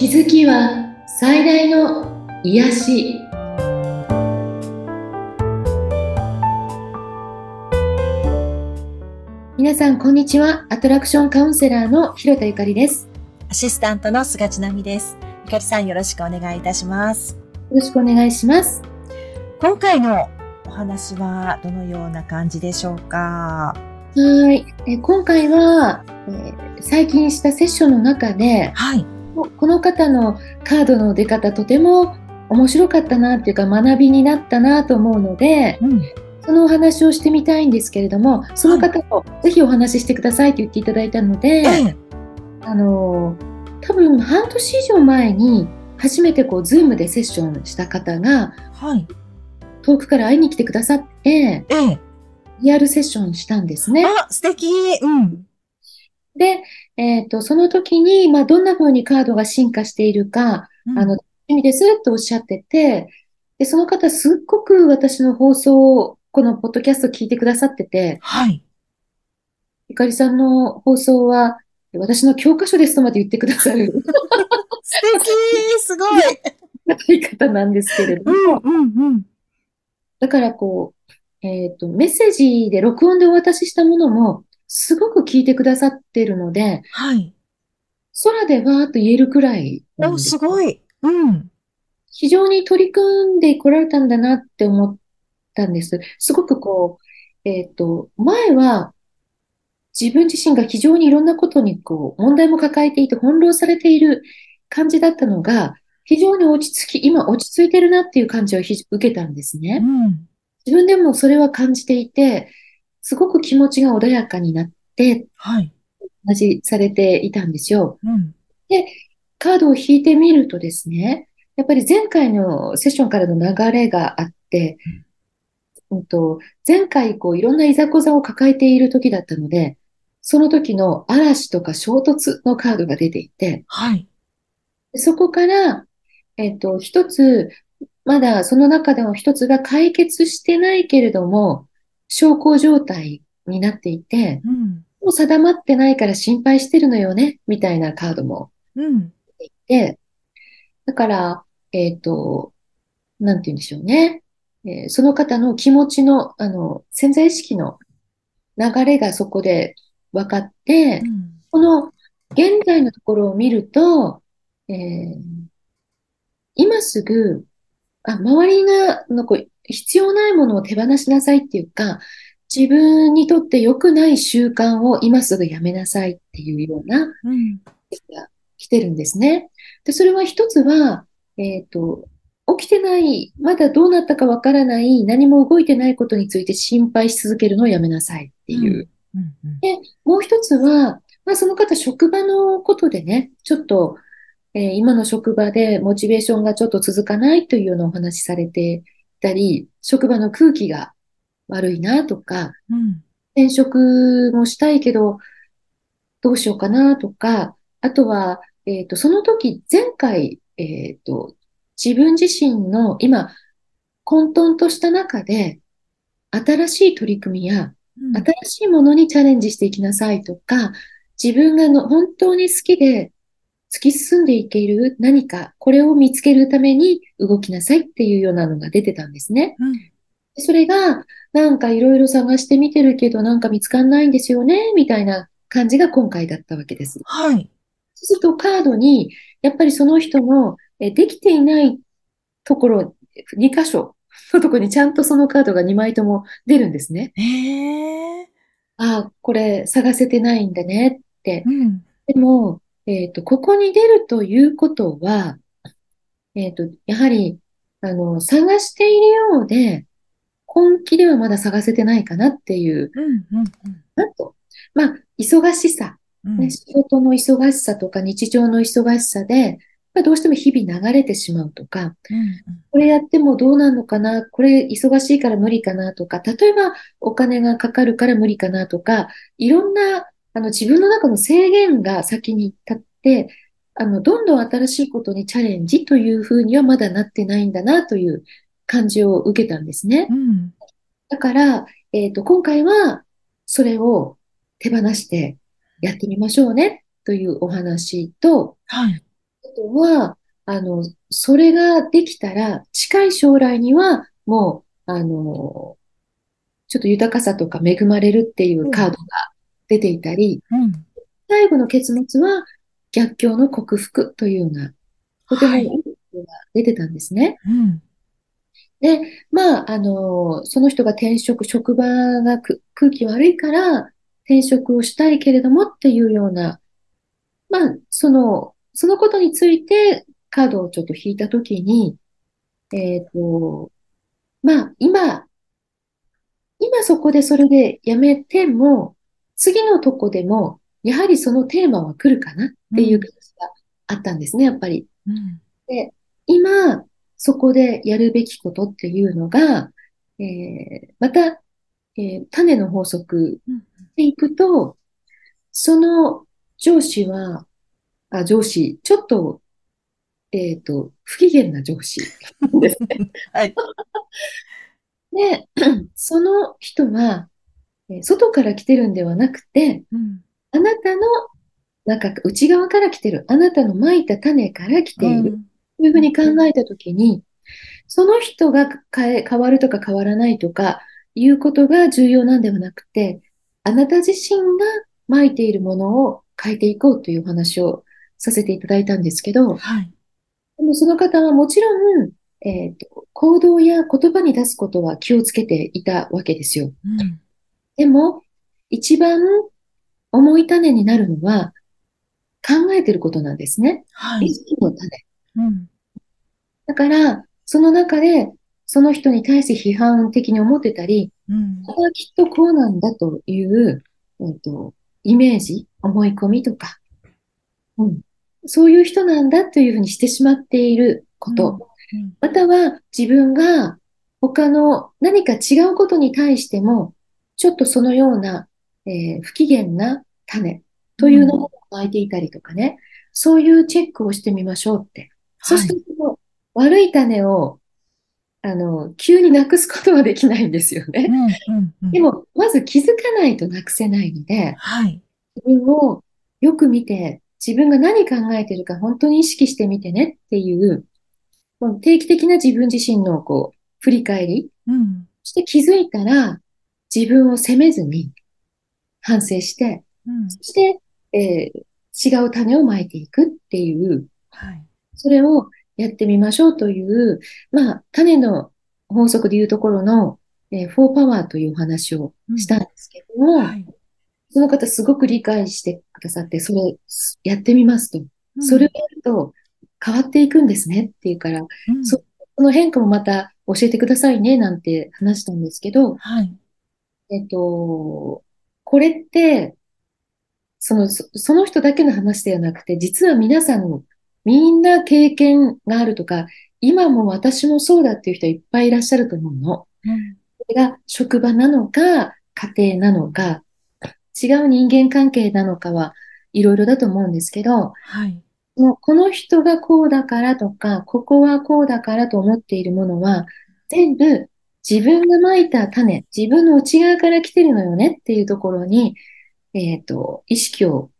気づきは最大の癒し。皆さんこんにちは。アトラクションカウンセラーの広田ゆかりです。アシスタントの菅千奈美です。ゆかりさんよろしくお願いいたします。よろしくお願いします。今回のお話はどのような感じでしょうか？はい。え今回は、えー、最近したセッションの中で、はい、この方のカードの出方とても面白かったなっていうか学びになったなと思うので、うん、そのお話をしてみたいんですけれども、その方とぜひお話ししてくださいと言っていただいたので、はい、あの、多分半年以上前に初めてこう、ズームでセッションした方が、はい、遠くから会いに来てくださって、ええ、リアルセッションしたんですね。あ、素敵。うん。で、えっ、ー、と、その時に、まあ、どんな風にカードが進化しているか、うん、あの、意味ですっておっしゃってて、で、その方すっごく私の放送を、このポッドキャスト聞いてくださってて、はい。ゆかりさんの放送は、私の教科書ですとまで言ってくださる。素敵すごい 高い方なんですけれども。うんうんうん。だからこう、えっ、ー、と、メッセージで録音でお渡ししたものも、すごく聞いてくださってるので、はい。空でわーっと言えるくらい。お、すごい。うん。非常に取り組んでこられたんだなって思ったんです。すごくこう、えっ、ー、と、前は自分自身が非常にいろんなことにこう、問題も抱えていて翻弄されている感じだったのが、非常に落ち着き、今落ち着いてるなっていう感じを受けたんですね。うん、自分でもそれは感じていて、すごく気持ちが穏やかになって、はい。同じされていたんですよ。うん。で、カードを引いてみるとですね、やっぱり前回のセッションからの流れがあって、うん、うんと前回こういろんないざこざを抱えている時だったので、その時の嵐とか衝突のカードが出ていて、はい。そこから、えっ、と、一つ、まだその中でも一つが解決してないけれども、小康状態になっていて、うん、もう定まってないから心配してるのよね、みたいなカードも出ていて、だから、えっ、ー、と、なんて言うんでしょうね。えー、その方の気持ちの、あの、潜在意識の流れがそこで分かって、うん、この現在のところを見ると、えー、今すぐ、あ、周りが、のこう必要ないものを手放しなさいっていうか、自分にとって良くない習慣を今すぐやめなさいっていうような、うん、が来てるんですね。で、それは一つは、えっ、ー、と、起きてない、まだどうなったかわからない、何も動いてないことについて心配し続けるのをやめなさいっていう。うんうんうん、で、もう一つは、まあ、その方職場のことでね、ちょっと、えー、今の職場でモチベーションがちょっと続かないというようなお話されてたり、職場の空気が悪いなとか、うん、転職もしたいけど、どうしようかなとか、あとは、えっ、ー、と、その時、前回、えっ、ー、と、自分自身の今、混沌とした中で、新しい取り組みや、うん、新しいものにチャレンジしていきなさいとか、自分がの本当に好きで突き進んでいける何か、これを見つけるために動きなさいっていうようなのが出てたんですね。うん、それが、なんかいろいろ探してみてるけど、なんか見つかんないんですよね、みたいな感じが今回だったわけです。はい。そうするとカードに、やっぱりその人のえできていないところ、2箇所のところにちゃんとそのカードが2枚とも出るんですね。へああ、これ探せてないんだねって。うん、でも、えっ、ー、と、ここに出るということは、えっ、ー、と、やはり、あの、探しているようで、本気ではまだ探せてないかなっていう、うんうんうん、あと、まあ、忙しさ、ね、うん、仕事の忙しさとか日常の忙しさで、まあ、どうしても日々流れてしまうとか、うんうん、これやってもどうなるのかな、これ忙しいから無理かなとか、例えばお金がかかるから無理かなとか、いろんなあの、自分の中の制限が先に立って、あの、どんどん新しいことにチャレンジというふうにはまだなってないんだなという感じを受けたんですね。うん、だから、えっ、ー、と、今回はそれを手放してやってみましょうねというお話と、はい、ことは、あの、それができたら、近い将来には、もう、あの、ちょっと豊かさとか恵まれるっていうカードが出ていたり、うん。最後の結末は逆境の克服というような、とてもはいいいことが出てたんですね。うん。で、まあ、あの、その人が転職、職場がく空気悪いから転職をしたいけれどもっていうような、まあ、その、そのことについてカードをちょっと引いたときに、えっと、まあ、今、今そこでそれでやめても、次のとこでも、やはりそのテーマは来るかなっていう感じがあったんですね、やっぱり。うん。で、今、そこでやるべきことっていうのが、えーまた、えー種の法則うん。でいくと、その上司は、あ、上司、ちょっと、えっと、不機嫌な上司ですね。はい。で、その人は、えー外から来てるんではなくて、うん。あなたの、なんか内側から来てる、あなたの蒔いた種から来ている。というふうに考えたときに、その人が変え、変わるとか変わらないとかいうことが重要なんではなくて、あなた自身が蒔いているものを変えていこうという話をさせていただいたんですけど、はい。でもその方はもちろん、えっと、行動や言葉に出すことは気をつけていたわけですよ。うん。でも、一番重い種になるのは考えてることなんですね。意はい。識の種。うん。だから、その中で、その人に対して批判的に思ってたり、うん。これはきっとこうなんだという、えっと、イメージ、思い込みとか、うん、そういう人なんだというふうにしてしまっていること、うん。または自分が他の何か違うことに対しても、ちょっとそのような、えー不機嫌な種というのを巻いていたりとかね、そういうチェックをしてみましょうって。そしてその悪い種を、あの、急になくすことはできないんですよね。うん。うん。うん。でも、まず気づかないとなくせないので、はい。自分をよく見て、自分が何考えてるか本当に意識してみてねっていう、もう定期的な自分自身のこう、振り返り、うん。そして気づいたら、自分を責めずに反省して、うん。そして、えー違う種をまいていくっていう、はい。それをやってみましょうという、まあ、種の法則でいうところの、えーフォーパワーというお話をしたんですけども、はい。その方すごく理解してくださって、それやってみますと。それをやると変わっていくんですねっていうから、うん、そその変化もまた教えてくださいねなんて話したんですけど、はい。えっと、これって、その、そその人だけの話ではなくて、実は皆さん、みんな経験があるとか、今も私もそうだっていう人いっぱいいらっしゃると思うの。うん。それが職場なのか、家庭なのか、違う人間関係なのかはいろいろだと思うんですけど、はい。もうこの人がこうだからとか、ここはこうだからと思っているものは、全部自分がまいた種、自分の内側から来てるのよねっていうところに、えっと、意識を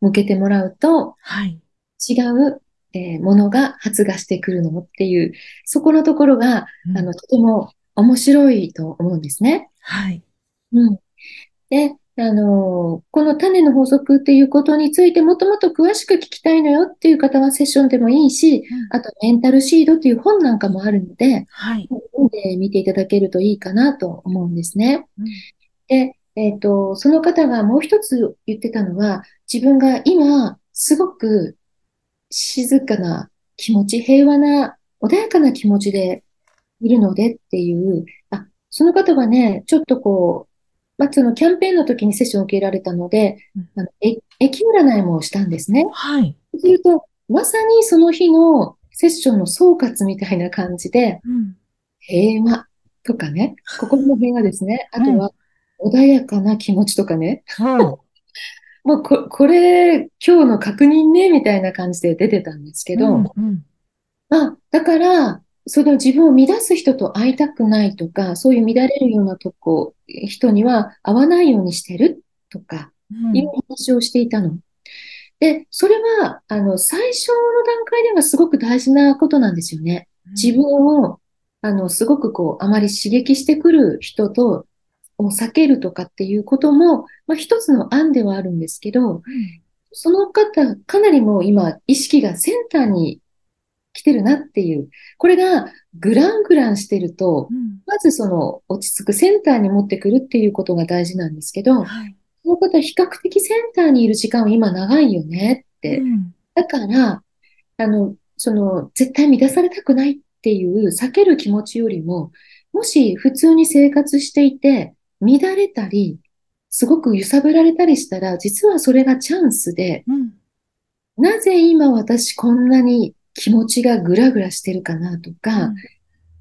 向けてもらうと、はい。違う、えーものが発芽してくるのっていう、そこのところが、うんあの、とても面白いと思うんですね。はい。うん。で、あの、この種の法則っていうことについてもっともっと詳しく聞きたいのよっていう方はセッションでもいいし、あとメンタルシードっていう本なんかもあるので、はい。本で見ていただけるといいかなと思うんですね。うんで、えっと、その方がもう一つ言ってたのは、自分が今、すごく静かな気持ち、平和な、穏やかな気持ちでいるのでっていう、あ、その方はね、ちょっとこう、まあ、そのキャンペーンの時にセッションを受けられたのでうん、あの、え駅占いもしたんですね。はい。すると、まさにその日のセッションの総括みたいな感じで、うん。平和とかね、心の平和ですね。あとは、穏やかな気持ちとかね。うん。もうこ、これ、今日の確認ね、みたいな感じで出てたんですけど、うん。まあ、だから、その自分を乱す人と会いたくないとか、そういう乱れるようなとこ、人には会わないようにしてるとか、うんいう話をしていたの。で、それは、あの、最初の段階ではすごく大事なことなんですよね。自分を、あの、すごくこう、あまり刺激してくる人と、を避けるとかっていうことも、まあ、一つの案ではあるんですけど、うんその方、かなりもう今、意識がセンターに来てるなっていう。これが、グラングランしてると、うんまずその、落ち着くセンターに持ってくるっていうことが大事なんですけど、はい。その方、比較的センターにいる時間は今長いよねって。うんだから、あの、その、絶対乱されたくないっていう避ける気持ちよりも、もし普通に生活していて、乱れたり、すごく揺さぶられたりしたら、実はそれがチャンスで、うんなぜ今私こんなに気持ちがグラグラしてるかなとか、うん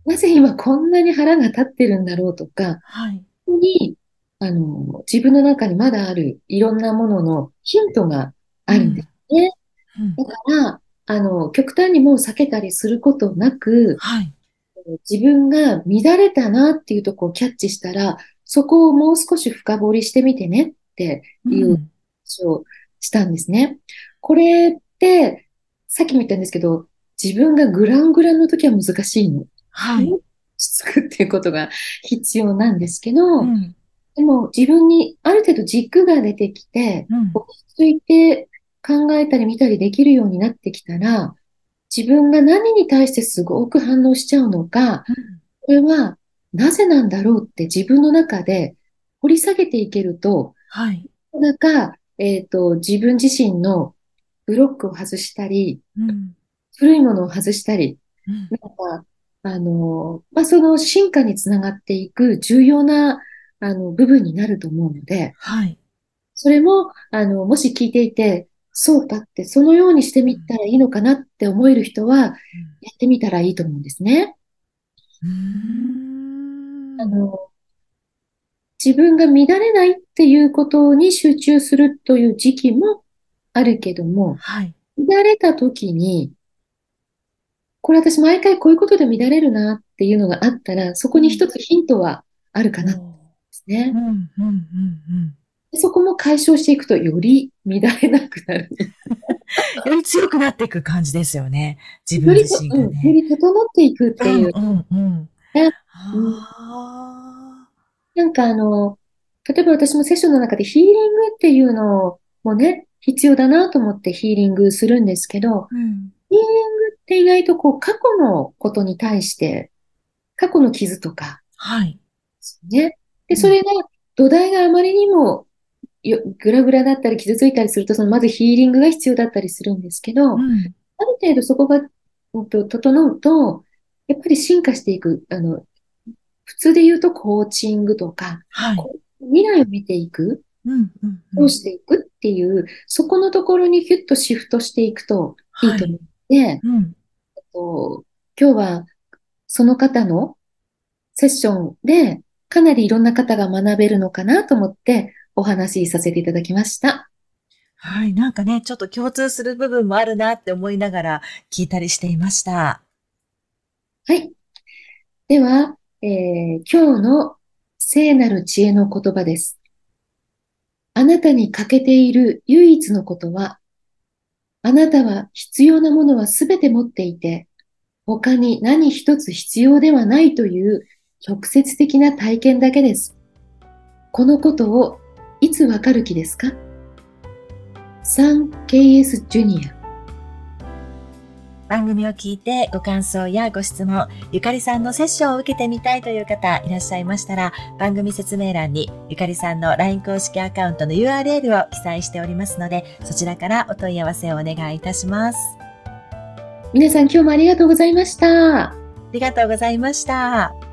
なぜ今こんなに腹が立ってるんだろうとか、はい。に、あの、自分の中にまだあるいろんなもののヒントがあるんですね。うんだから、あの、極端にもう避けたりすることなく、はい。自分が乱れたなっていうところをキャッチしたら、そこをもう少し深掘りしてみてねっていううん話をしたんですね。これって、さっきも言ったんですけど、自分がグラングランの時は難しいの。はい。落ち着くっていうことが必要なんですけど、うんでも自分にある程度軸が出てきて、うん落ち着いて考えたり見たりできるようになってきたら、自分が何に対してすごく反応しちゃうのか、これはなぜなんだろうって自分の中で掘り下げていけると、はい。なかなか、えっと、自分自身のブロックを外したり、うん古いものを外したり、うんなんか、あの、まあ、その進化につながっていく重要な、あの、部分になると思うので、はい。それも、あの、もし聞いていて、そうかって、そのようにしてみたらいいのかなって思える人は、やってみたらいいと思うんですね。あの、自分が乱れないっていうことに集中するという時期もあるけども、はい。乱れた時に、これ私毎回こういうことで乱れるなっていうのがあったら、そこに一つヒントはあるかなですねうん。うんうんうんでそこも解消していくとより乱れなくなる。より強くなっていく感じですよね。自分自身がうん、よね。り整っていくっていう。うんうんなんかあの、例えば私もセッションの中でヒーリングっていうのもね、必要だなと思ってヒーリングするんですけど、ーうんヒーリングって意外とこう過去のことに対して、過去の傷とか、はい。ね。で、それが土台があまりにもよグラグラだったり傷ついたりすると、そのまずヒーリングが必要だったりするんですけど、うん。ある程度そこが、うんと、整うと、やっぱり進化していく、あの、普通で言うとコーチングとか、はい。未来を見ていく、うんうんどうしていくっていう、そこのところにヒュッとシフトしていくとい。いと思うので、うん。と今日はその方のセッションでかなりいろんな方が学べるのかなと思ってお話しさせていただきました。はい。なんかね、ちょっと共通する部分もあるなって思いながら聞いたりしていました。はい。では、えー今日の聖なる知恵の言葉です。あなたに欠けている唯一のことは、あなたは必要なものはすべて持っていて、他に何一つ必要ではないという直接的な体験だけです。このことをいつわかる気ですか ?3KS ジュニア。番組を聞いてご感想やご質問、ゆかりさんのセッションを受けてみたいという方いらっしゃいましたら、番組説明欄にゆかりさんの LINE 公式アカウントの URL を記載しておりますので、そちらからお問い合わせをお願いいたします。皆さん今日もありがとうございました。ありがとうございました。